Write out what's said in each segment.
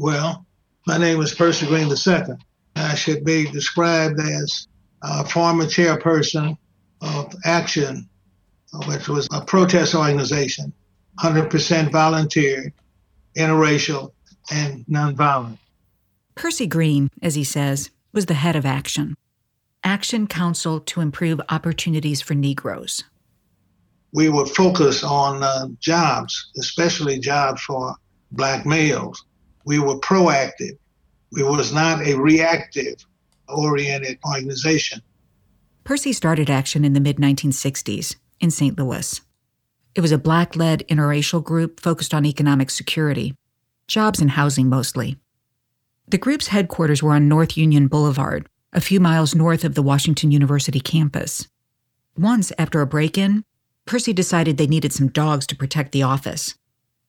Well, my name is Percy Green II. I should be described as a former chairperson of Action, which was a protest organization, 100% volunteer, interracial, and nonviolent. Percy Green, as he says, was the head of Action. Action Council to Improve Opportunities for Negroes. We would focus on uh, jobs, especially jobs for black males. We were proactive. We was not a reactive oriented organization. Percy started Action in the mid 1960s in St. Louis. It was a black led interracial group focused on economic security, jobs and housing mostly. The group's headquarters were on North Union Boulevard, a few miles north of the Washington University campus. Once, after a break in, Percy decided they needed some dogs to protect the office.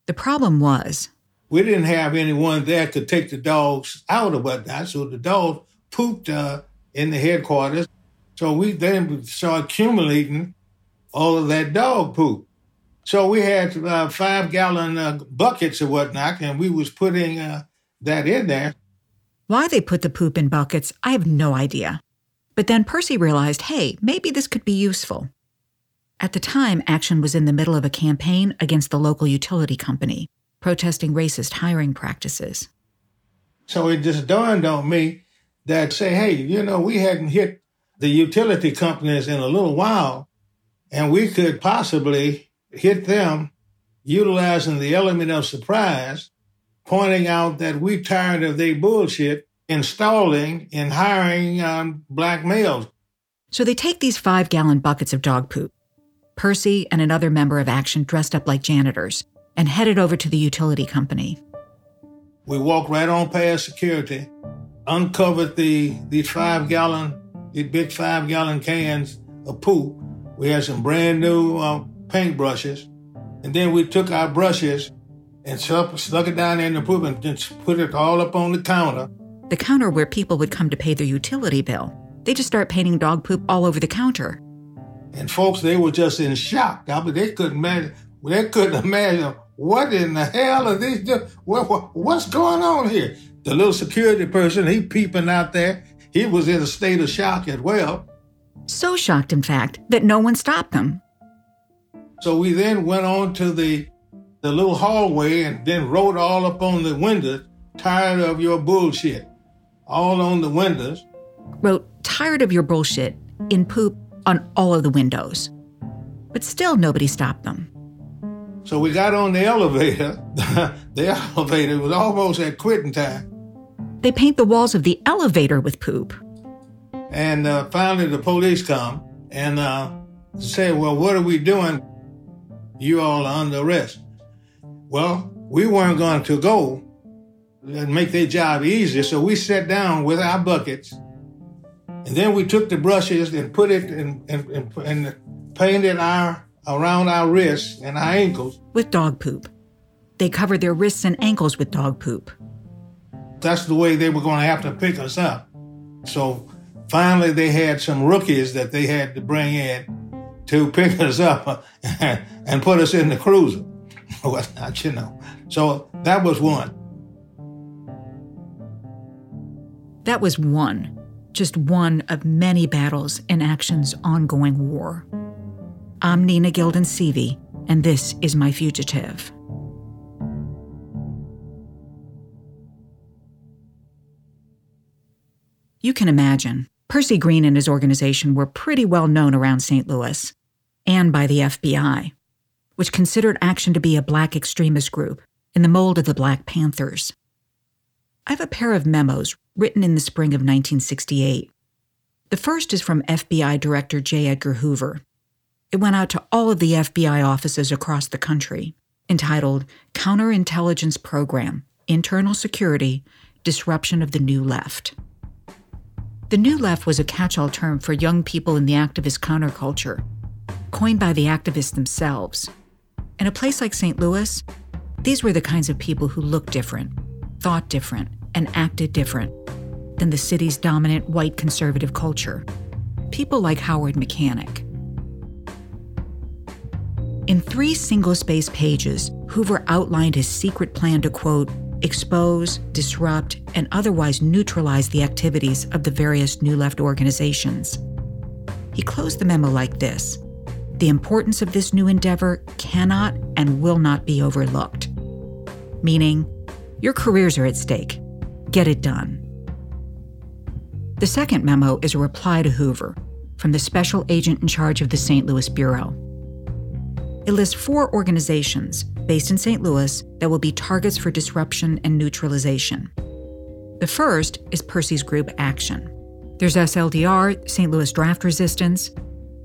The problem was we didn't have anyone there to take the dogs out or whatnot, so the dogs pooped uh, in the headquarters. So we then started accumulating all of that dog poop. So we had uh, five gallon uh, buckets or whatnot, and we was putting uh, that in there. Why they put the poop in buckets, I have no idea. But then Percy realized hey, maybe this could be useful. At the time, Action was in the middle of a campaign against the local utility company, protesting racist hiring practices. So it just dawned on me that, say, hey, you know, we hadn't hit the utility companies in a little while, and we could possibly hit them utilizing the element of surprise pointing out that we tired of their bullshit installing and hiring um, black males. So they take these five gallon buckets of dog poop. Percy and another member of Action dressed up like janitors and headed over to the utility company. We walked right on past security, uncovered the these five gallon, these big five gallon cans of poop. We had some brand new uh, paint brushes, and then we took our brushes and stuck, stuck it down in the poop and just put it all up on the counter. The counter where people would come to pay their utility bill. They just start painting dog poop all over the counter. And folks, they were just in shock. I mean, they couldn't imagine. They couldn't imagine what in the hell are these? What, what, what's going on here? The little security person, he peeping out there. He was in a state of shock as well. So shocked, in fact, that no one stopped them. So we then went on to the the little hallway and then wrote all up on the windows, tired of your bullshit. All on the windows. Wrote, tired of your bullshit, in poop on all of the windows. But still, nobody stopped them. So we got on the elevator. the elevator was almost at quitting time. They paint the walls of the elevator with poop. And uh, finally, the police come and uh, say, Well, what are we doing? You all are under arrest. Well, we weren't going to go and make their job easier, so we sat down with our buckets, and then we took the brushes and put it and and, and painted our around our wrists and our ankles with dog poop. They covered their wrists and ankles with dog poop. That's the way they were going to have to pick us up. So finally, they had some rookies that they had to bring in to pick us up and put us in the cruiser. whatnot, you know. So that was one. That was one, just one of many battles in Action's ongoing war. I'm Nina Gilden Seavey, and this is My Fugitive. You can imagine, Percy Green and his organization were pretty well known around St. Louis and by the FBI, which considered Action to be a black extremist group in the mold of the Black Panthers. I have a pair of memos written in the spring of 1968. The first is from FBI Director J. Edgar Hoover. It went out to all of the FBI offices across the country, entitled Counterintelligence Program Internal Security Disruption of the New Left. The New Left was a catch all term for young people in the activist counterculture, coined by the activists themselves. In a place like St. Louis, these were the kinds of people who looked different, thought different, and acted different than the city's dominant white conservative culture. People like Howard Mechanic. In three single space pages, Hoover outlined his secret plan to quote, expose, disrupt, and otherwise neutralize the activities of the various New Left organizations. He closed the memo like this The importance of this new endeavor cannot and will not be overlooked. Meaning, your careers are at stake. Get it done. The second memo is a reply to Hoover from the special agent in charge of the St. Louis Bureau. It lists four organizations based in St. Louis that will be targets for disruption and neutralization. The first is Percy's group Action. There's SLDR, St. Louis Draft Resistance,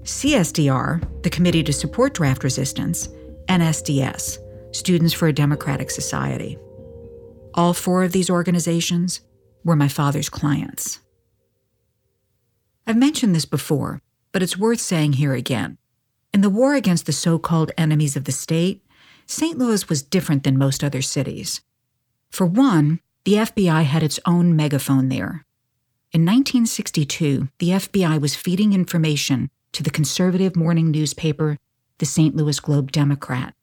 CSDR, the Committee to Support Draft Resistance, and SDS, Students for a Democratic Society. All four of these organizations were my father's clients. I've mentioned this before, but it's worth saying here again. In the war against the so called enemies of the state, St. Louis was different than most other cities. For one, the FBI had its own megaphone there. In 1962, the FBI was feeding information to the conservative morning newspaper, the St. Louis Globe Democrat.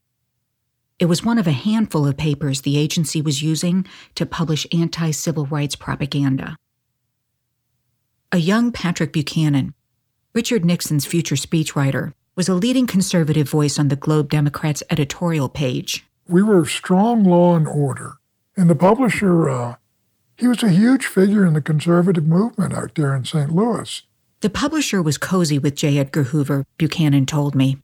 It was one of a handful of papers the agency was using to publish anti civil rights propaganda. A young Patrick Buchanan, Richard Nixon's future speechwriter, was a leading conservative voice on the Globe Democrat's editorial page. We were strong law and order. And the publisher, uh, he was a huge figure in the conservative movement out there in St. Louis. The publisher was cozy with J. Edgar Hoover, Buchanan told me.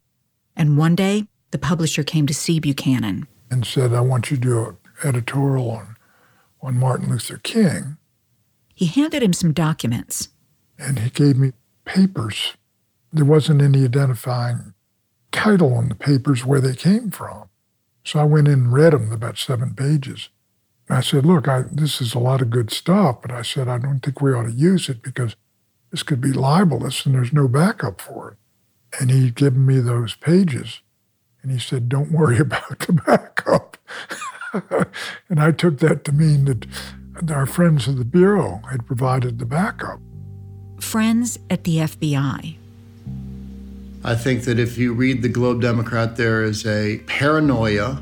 And one day, the publisher came to see Buchanan and said, I want you to do an editorial on, on Martin Luther King. He handed him some documents. And he gave me papers. There wasn't any identifying title on the papers where they came from. So I went in and read them, about seven pages. I said, Look, I, this is a lot of good stuff, but I said, I don't think we ought to use it because this could be libelous and there's no backup for it. And he'd given me those pages. And he said, Don't worry about the backup. and I took that to mean that our friends at the Bureau had provided the backup. Friends at the FBI. I think that if you read the Globe Democrat, there is a paranoia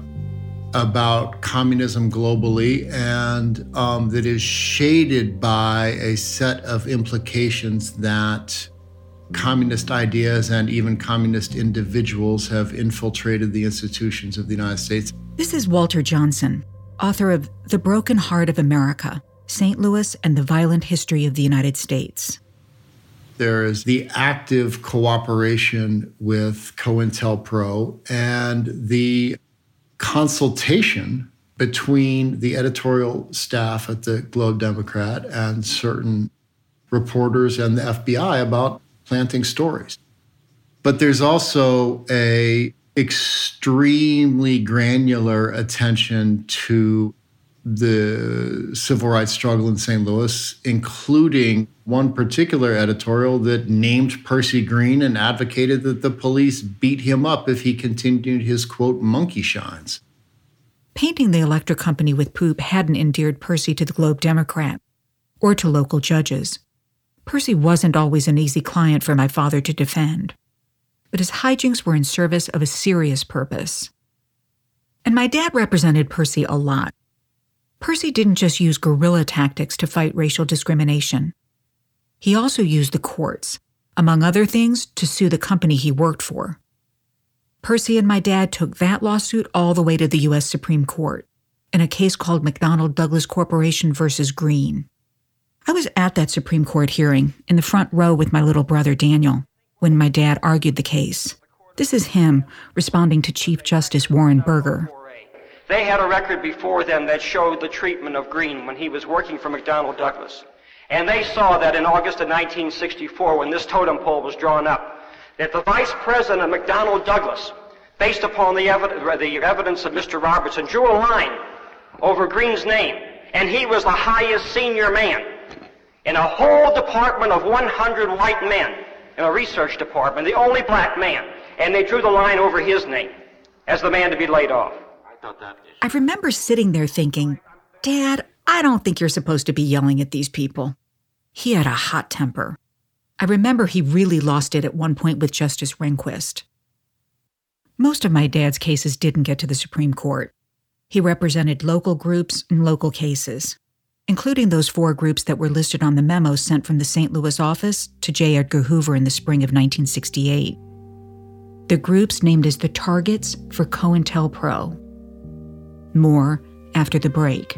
about communism globally and um, that is shaded by a set of implications that communist ideas and even communist individuals have infiltrated the institutions of the United States. This is Walter Johnson, author of The Broken Heart of America St. Louis and the Violent History of the United States. There is the active cooperation with COINTELPRO and the consultation between the editorial staff at the Globe Democrat and certain reporters and the FBI about planting stories. But there's also a extremely granular attention to the civil rights struggle in St. Louis, including one particular editorial that named Percy Green and advocated that the police beat him up if he continued his quote monkey shines. Painting the electric company with poop hadn't endeared Percy to the Globe Democrat or to local judges. Percy wasn't always an easy client for my father to defend, but his hijinks were in service of a serious purpose. And my dad represented Percy a lot. Percy didn't just use guerrilla tactics to fight racial discrimination. He also used the courts, among other things, to sue the company he worked for. Percy and my dad took that lawsuit all the way to the U.S. Supreme Court in a case called McDonnell Douglas Corporation versus Green. I was at that Supreme Court hearing in the front row with my little brother Daniel when my dad argued the case. This is him responding to Chief Justice Warren Burger. They had a record before them that showed the treatment of Green when he was working for McDonnell Douglas. And they saw that in August of 1964, when this totem pole was drawn up, that the vice president of McDonnell Douglas, based upon the, evi- the evidence of Mr. Robertson, drew a line over Green's name. And he was the highest senior man in a whole department of 100 white men in a research department, the only black man. And they drew the line over his name as the man to be laid off. I remember sitting there thinking, Dad, I don't think you're supposed to be yelling at these people. He had a hot temper. I remember he really lost it at one point with Justice Rehnquist. Most of my dad's cases didn't get to the Supreme Court. He represented local groups and local cases, including those four groups that were listed on the memo sent from the St. Louis office to J. Edgar Hoover in the spring of 1968. The groups named as the targets for COINTELPRO. More after the break.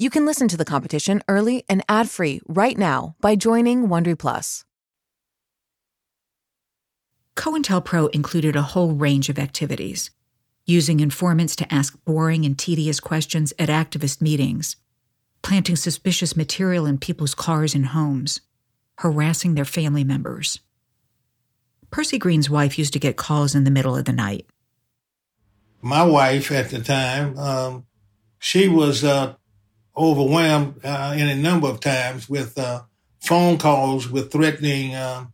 You can listen to The Competition early and ad-free right now by joining Wondery Plus. COINTELPRO included a whole range of activities, using informants to ask boring and tedious questions at activist meetings, planting suspicious material in people's cars and homes, harassing their family members. Percy Green's wife used to get calls in the middle of the night. My wife at the time, um, she was uh, overwhelmed uh, in a number of times with uh, phone calls with threatening uh,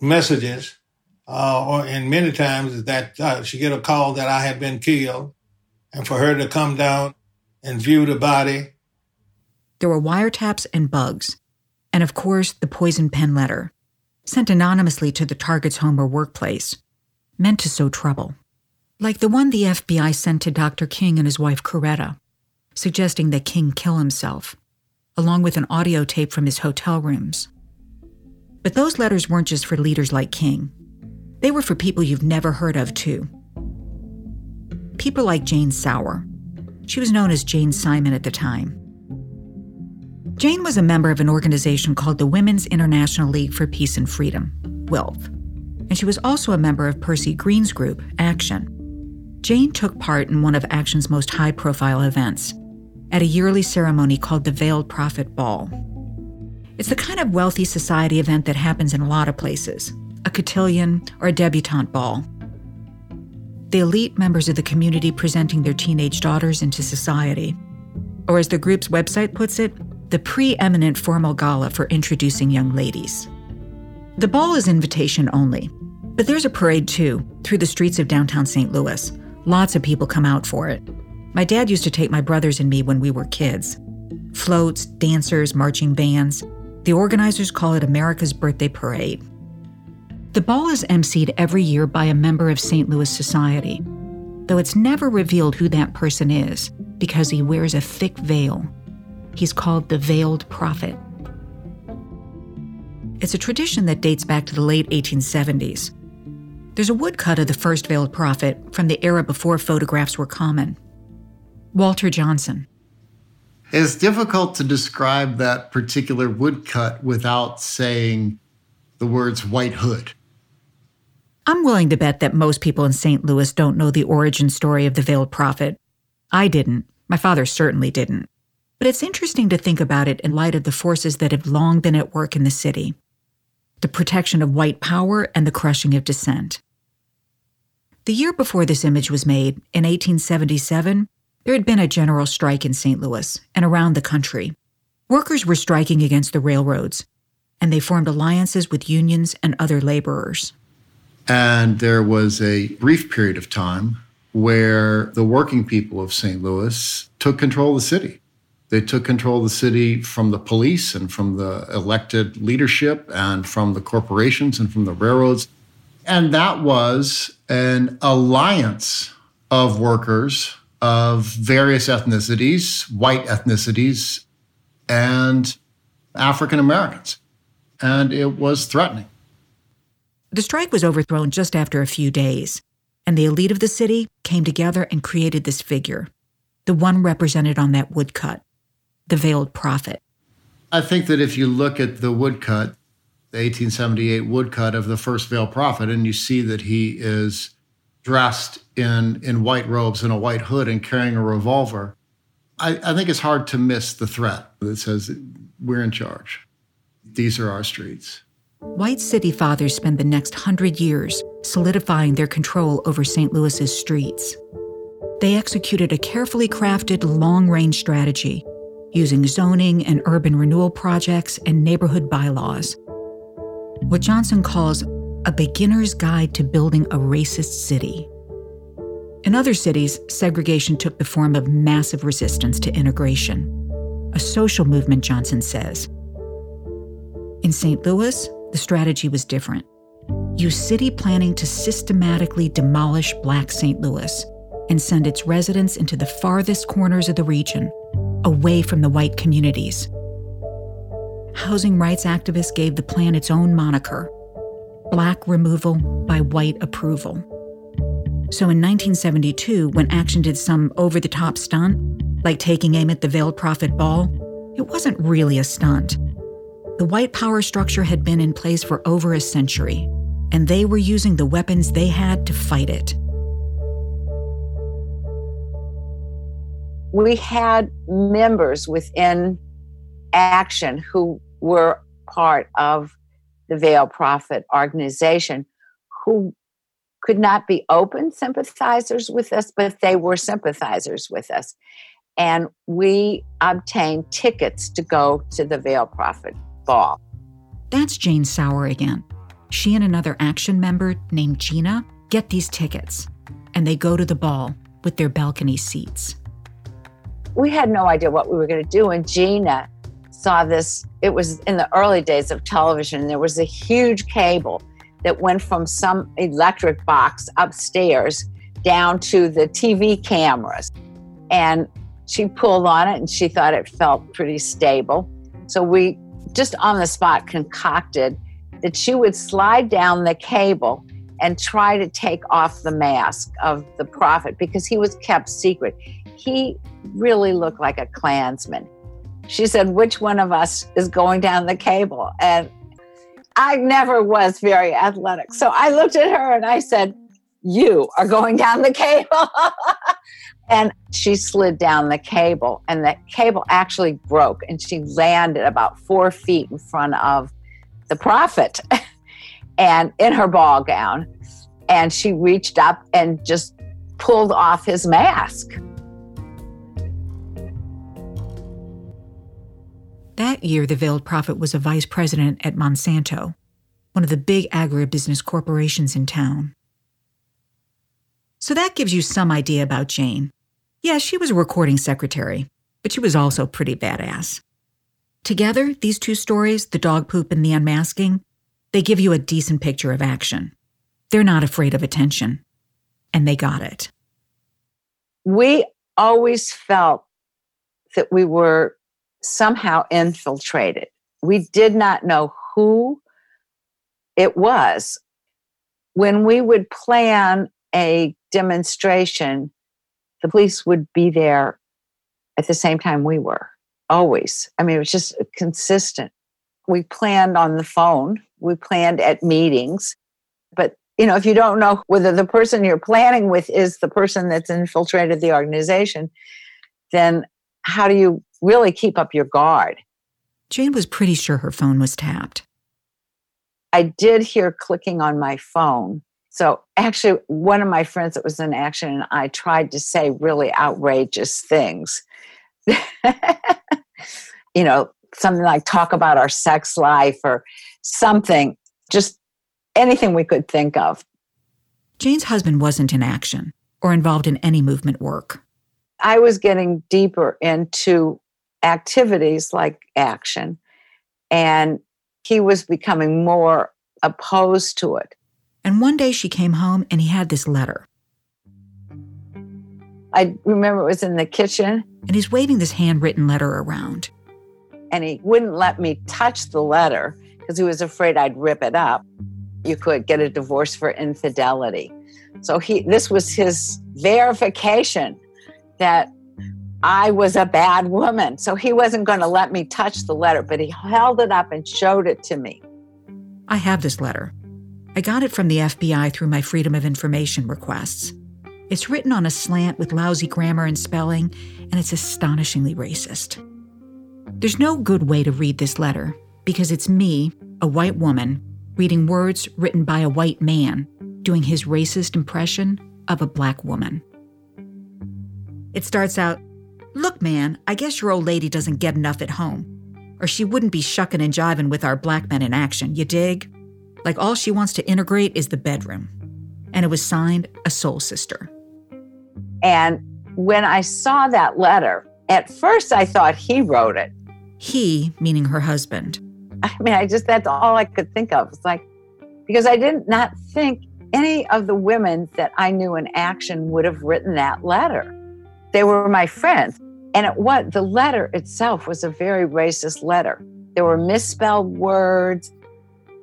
messages, uh, or and many times that uh, she get a call that I had been killed, and for her to come down and view the body. There were wiretaps and bugs, and of course the poison pen letter, sent anonymously to the target's home or workplace, meant to sow trouble. Like the one the FBI sent to Dr. King and his wife Coretta, suggesting that King kill himself, along with an audio tape from his hotel rooms. But those letters weren't just for leaders like King. They were for people you've never heard of, too. People like Jane Sauer. She was known as Jane Simon at the time. Jane was a member of an organization called the Women's International League for Peace and Freedom, WILF, and she was also a member of Percy Green's group, Action. Jane took part in one of Action's most high profile events at a yearly ceremony called the Veiled Prophet Ball. It's the kind of wealthy society event that happens in a lot of places a cotillion or a debutante ball. The elite members of the community presenting their teenage daughters into society. Or, as the group's website puts it, the preeminent formal gala for introducing young ladies. The ball is invitation only, but there's a parade too, through the streets of downtown St. Louis. Lots of people come out for it. My dad used to take my brothers and me when we were kids. Floats, dancers, marching bands. The organizers call it America's Birthday Parade. The ball is emceed every year by a member of St. Louis society, though it's never revealed who that person is because he wears a thick veil. He's called the Veiled Prophet. It's a tradition that dates back to the late 1870s. There's a woodcut of the first Veiled Prophet from the era before photographs were common. Walter Johnson. It's difficult to describe that particular woodcut without saying the words white hood. I'm willing to bet that most people in St. Louis don't know the origin story of the Veiled Prophet. I didn't. My father certainly didn't. But it's interesting to think about it in light of the forces that have long been at work in the city the protection of white power and the crushing of dissent. The year before this image was made, in 1877, there had been a general strike in St. Louis and around the country. Workers were striking against the railroads, and they formed alliances with unions and other laborers. And there was a brief period of time where the working people of St. Louis took control of the city. They took control of the city from the police and from the elected leadership and from the corporations and from the railroads. And that was an alliance of workers of various ethnicities, white ethnicities, and African Americans. And it was threatening. The strike was overthrown just after a few days, and the elite of the city came together and created this figure, the one represented on that woodcut, the veiled prophet. I think that if you look at the woodcut, the 1878 woodcut of the first veiled prophet, and you see that he is dressed in, in white robes and a white hood and carrying a revolver, I, I think it's hard to miss the threat that says, We're in charge. These are our streets. White city fathers spend the next hundred years solidifying their control over St. Louis's streets. They executed a carefully crafted long range strategy using zoning and urban renewal projects and neighborhood bylaws. What Johnson calls a beginner's guide to building a racist city. In other cities, segregation took the form of massive resistance to integration. A social movement, Johnson says. In St. Louis, the strategy was different. Use city planning to systematically demolish Black St. Louis and send its residents into the farthest corners of the region, away from the white communities. Housing rights activists gave the plan its own moniker Black removal by white approval. So in 1972, when Action did some over the top stunt, like taking aim at the Veiled Prophet Ball, it wasn't really a stunt. The white power structure had been in place for over a century, and they were using the weapons they had to fight it. We had members within Action who were part of the Veil Prophet organization who could not be open sympathizers with us, but they were sympathizers with us. And we obtained tickets to go to the Veil Prophet ball. That's Jane Sauer again. She and another action member named Gina get these tickets, and they go to the ball with their balcony seats. We had no idea what we were going to do, and Gina saw this. It was in the early days of television. There was a huge cable that went from some electric box upstairs down to the TV cameras. And she pulled on it and she thought it felt pretty stable. So we just on the spot concocted that she would slide down the cable and try to take off the mask of the prophet because he was kept secret. He really looked like a Klansman. She said, Which one of us is going down the cable? And I never was very athletic. So I looked at her and I said, You are going down the cable. And she slid down the cable, and the cable actually broke, and she landed about four feet in front of the prophet and in her ball gown. And she reached up and just pulled off his mask. That year, the Veiled Prophet was a vice president at Monsanto, one of the big agribusiness corporations in town. So that gives you some idea about Jane. Yeah, she was a recording secretary, but she was also pretty badass. Together, these two stories, the dog poop and the unmasking, They give you a decent picture of action. They're not afraid of attention. And they got it. We always felt that we were somehow infiltrated. We did not know who it was. When we would plan a demonstration, the police would be there at the same time we were, always. I mean, it was just consistent. We planned on the phone, we planned at meetings, but you know, if you don't know whether the person you're planning with is the person that's infiltrated the organization, then how do you really keep up your guard? Jane was pretty sure her phone was tapped. I did hear clicking on my phone. So actually, one of my friends that was in action and I tried to say really outrageous things. you know, something like talk about our sex life or something, just anything we could think of. Jane's husband wasn't in action or involved in any movement work. I was getting deeper into activities like action, and he was becoming more opposed to it. And one day she came home and he had this letter. I remember it was in the kitchen. And he's waving this handwritten letter around. And he wouldn't let me touch the letter because he was afraid I'd rip it up. You could get a divorce for infidelity. So he this was his verification that I was a bad woman. So he wasn't going to let me touch the letter, but he held it up and showed it to me. I have this letter. I got it from the FBI through my Freedom of Information requests. It's written on a slant with lousy grammar and spelling, and it's astonishingly racist. There's no good way to read this letter because it's me, a white woman, reading words written by a white man doing his racist impression of a black woman. It starts out Look, man, I guess your old lady doesn't get enough at home. Or she wouldn't be shucking and jiving with our black men in action, you dig? Like all she wants to integrate is the bedroom. And it was signed a soul sister. And when I saw that letter, at first I thought he wrote it. He, meaning her husband. I mean, I just, that's all I could think of. It's like, because I did not think any of the women that I knew in action would have written that letter. They were my friends. And it, what the letter itself was a very racist letter. There were misspelled words.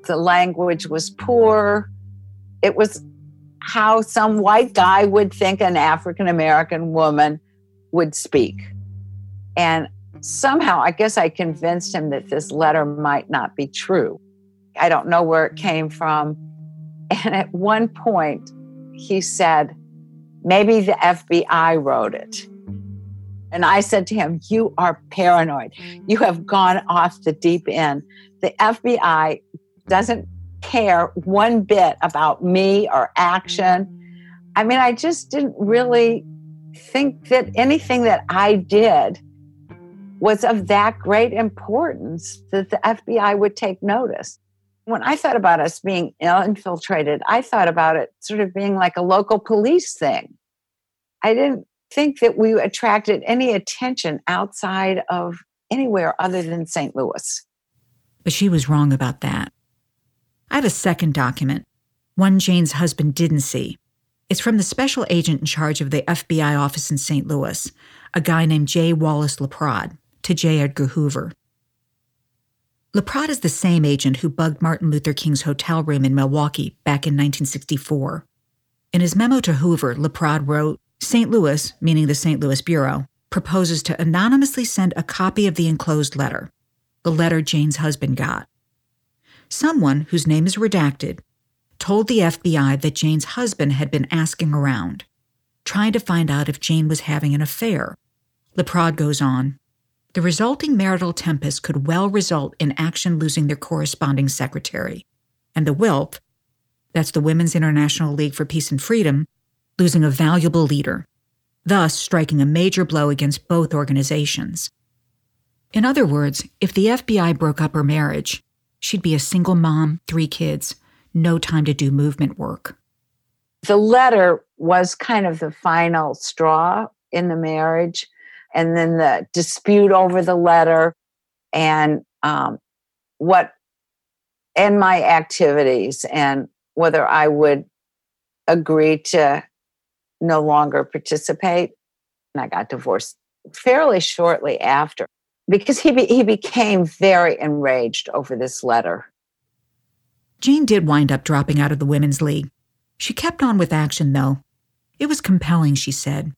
The language was poor. It was how some white guy would think an African American woman would speak. And somehow, I guess I convinced him that this letter might not be true. I don't know where it came from. And at one point, he said, maybe the FBI wrote it. And I said to him, You are paranoid. You have gone off the deep end. The FBI doesn't care one bit about me or action. I mean, I just didn't really think that anything that I did was of that great importance that the FBI would take notice. When I thought about us being infiltrated, I thought about it sort of being like a local police thing. I didn't think that we attracted any attention outside of anywhere other than St. Louis. But she was wrong about that. I have a second document, one Jane's husband didn't see. It's from the special agent in charge of the FBI office in St. Louis, a guy named J. Wallace LaPrade, to J. Edgar Hoover. LaPrade is the same agent who bugged Martin Luther King's hotel room in Milwaukee back in 1964. In his memo to Hoover, LaPrade wrote St. Louis, meaning the St. Louis Bureau, proposes to anonymously send a copy of the enclosed letter, the letter Jane's husband got. Someone, whose name is redacted, told the FBI that Jane's husband had been asking around, trying to find out if Jane was having an affair. LaPrade goes on The resulting marital tempest could well result in Action losing their corresponding secretary, and the WILP, that's the Women's International League for Peace and Freedom, losing a valuable leader, thus striking a major blow against both organizations. In other words, if the FBI broke up her marriage, she'd be a single mom, three kids, no time to do movement work. The letter was kind of the final straw in the marriage, and then the dispute over the letter, and um, what and my activities and whether I would agree to no longer participate. And I got divorced fairly shortly after because he, be, he became very enraged over this letter. Jane did wind up dropping out of the Women's League. She kept on with action, though. It was compelling, she said.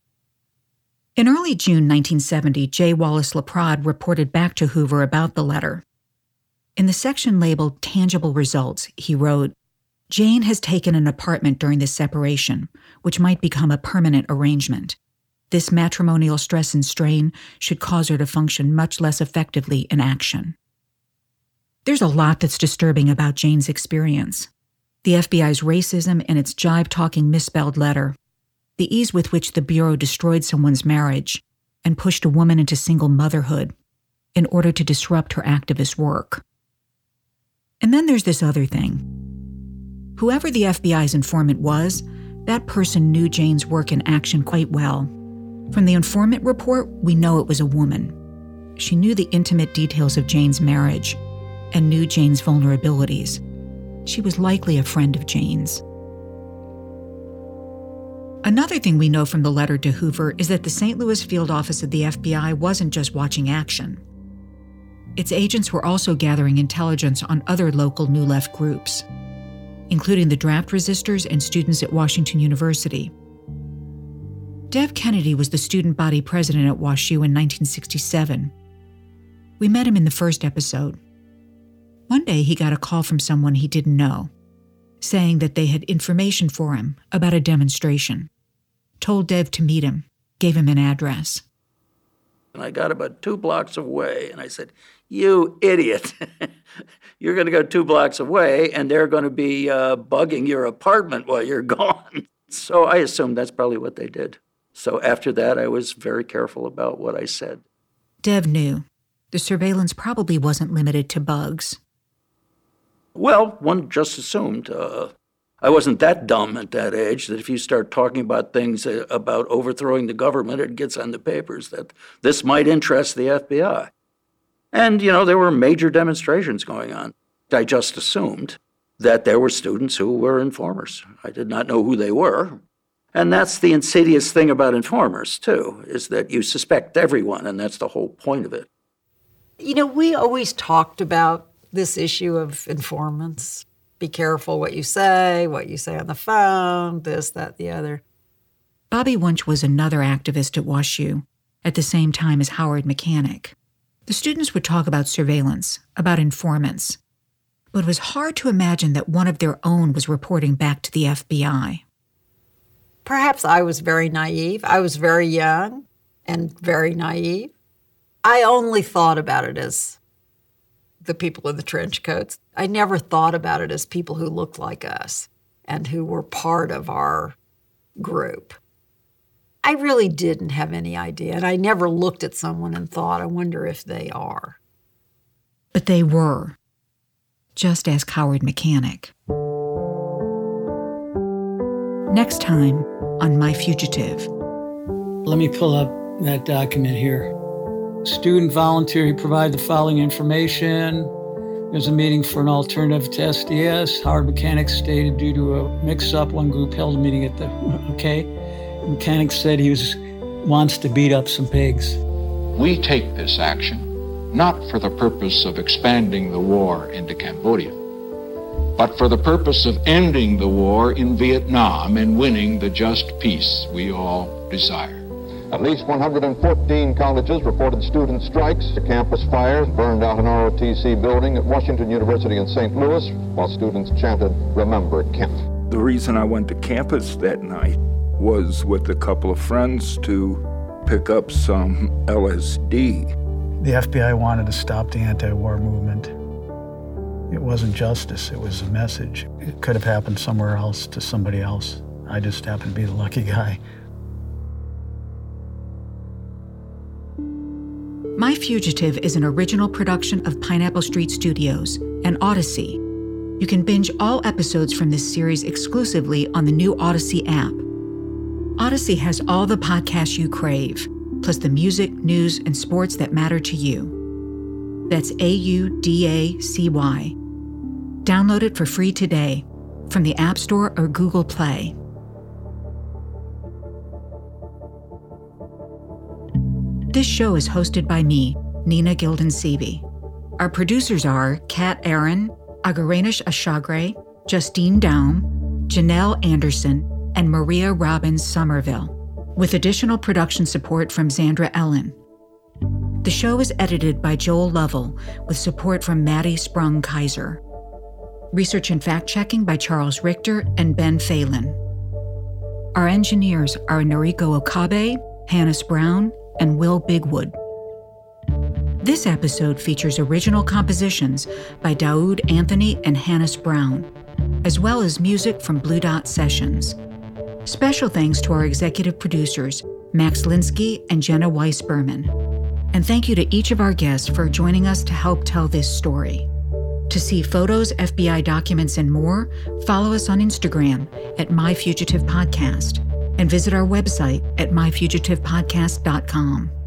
In early June 1970, J. Wallace LaPrade reported back to Hoover about the letter. In the section labeled Tangible Results, he wrote Jane has taken an apartment during this separation, which might become a permanent arrangement. This matrimonial stress and strain should cause her to function much less effectively in action. There's a lot that's disturbing about Jane's experience the FBI's racism and its jibe talking misspelled letter, the ease with which the Bureau destroyed someone's marriage and pushed a woman into single motherhood in order to disrupt her activist work. And then there's this other thing. Whoever the FBI's informant was, that person knew Jane's work in action quite well. From the informant report, we know it was a woman. She knew the intimate details of Jane's marriage and knew Jane's vulnerabilities. She was likely a friend of Jane's. Another thing we know from the letter to Hoover is that the St. Louis field office of the FBI wasn't just watching action. Its agents were also gathering intelligence on other local New Left groups, including the draft resistors and students at Washington University. Dev Kennedy was the student body president at WashU in 1967. We met him in the first episode. One day he got a call from someone he didn't know, saying that they had information for him about a demonstration, told Dev to meet him, gave him an address. And I got about two blocks away, and I said, you idiot. you're going to go two blocks away and they're going to be uh, bugging your apartment while you're gone. So I assume that's probably what they did. So after that, I was very careful about what I said. Dev knew the surveillance probably wasn't limited to bugs. Well, one just assumed. Uh, I wasn't that dumb at that age that if you start talking about things uh, about overthrowing the government, it gets on the papers that this might interest the FBI. And, you know, there were major demonstrations going on. I just assumed that there were students who were informers. I did not know who they were. And that's the insidious thing about informers, too, is that you suspect everyone, and that's the whole point of it. You know, we always talked about this issue of informants. Be careful what you say, what you say on the phone, this, that, the other. Bobby Wunsch was another activist at WashU at the same time as Howard Mechanic. The students would talk about surveillance, about informants, but it was hard to imagine that one of their own was reporting back to the FBI. Perhaps I was very naive. I was very young and very naive. I only thought about it as the people in the trench coats. I never thought about it as people who looked like us and who were part of our group. I really didn't have any idea. And I never looked at someone and thought, I wonder if they are. But they were, just as Howard Mechanic. Next time on My Fugitive. Let me pull up that document here. Student volunteer, he provided the following information. There's a meeting for an alternative to SDS. Howard Mechanic stated due to a mix up, one group held a meeting at the, okay. Mechanic said he was, wants to beat up some pigs. We take this action not for the purpose of expanding the war into Cambodia, but for the purpose of ending the war in Vietnam and winning the just peace we all desire. At least 114 colleges reported student strikes. A campus fire burned out an ROTC building at Washington University in St. Louis while students chanted, Remember Kent. The reason I went to campus that night was with a couple of friends to pick up some LSD. The FBI wanted to stop the anti war movement. It wasn't justice, it was a message. It could have happened somewhere else to somebody else. I just happened to be the lucky guy. My Fugitive is an original production of Pineapple Street Studios and Audacy. You can binge all episodes from this series exclusively on the new Audacy app. Audacy has all the podcasts you crave, plus the music, news, and sports that matter to you. That's A U D A C Y. Download it for free today from the App Store or Google Play. This show is hosted by me, Nina Gilden. Our producers are Kat Aaron, Agaranish Ashagre, Justine Daum, Janelle Anderson, and Maria Robins Somerville, with additional production support from Xandra Ellin. The show is edited by Joel Lovell, with support from Maddie Sprung Keyser. Research and fact checking by Charles Richter and Ben Phelan. Our engineers are Noriko Okabe, Hannis Brown, and Will Bigwood. This episode features original compositions by Daoud Anthony and Hannis Brown, as well as music from Blue Dot Sessions. Special thanks to our executive producers, Max Linsky and Jenna Weiss Berman. And thank you to each of our guests for joining us to help tell this story. To see photos, FBI documents, and more, follow us on Instagram at My Fugitive Podcast and visit our website at myfugitivepodcast.com.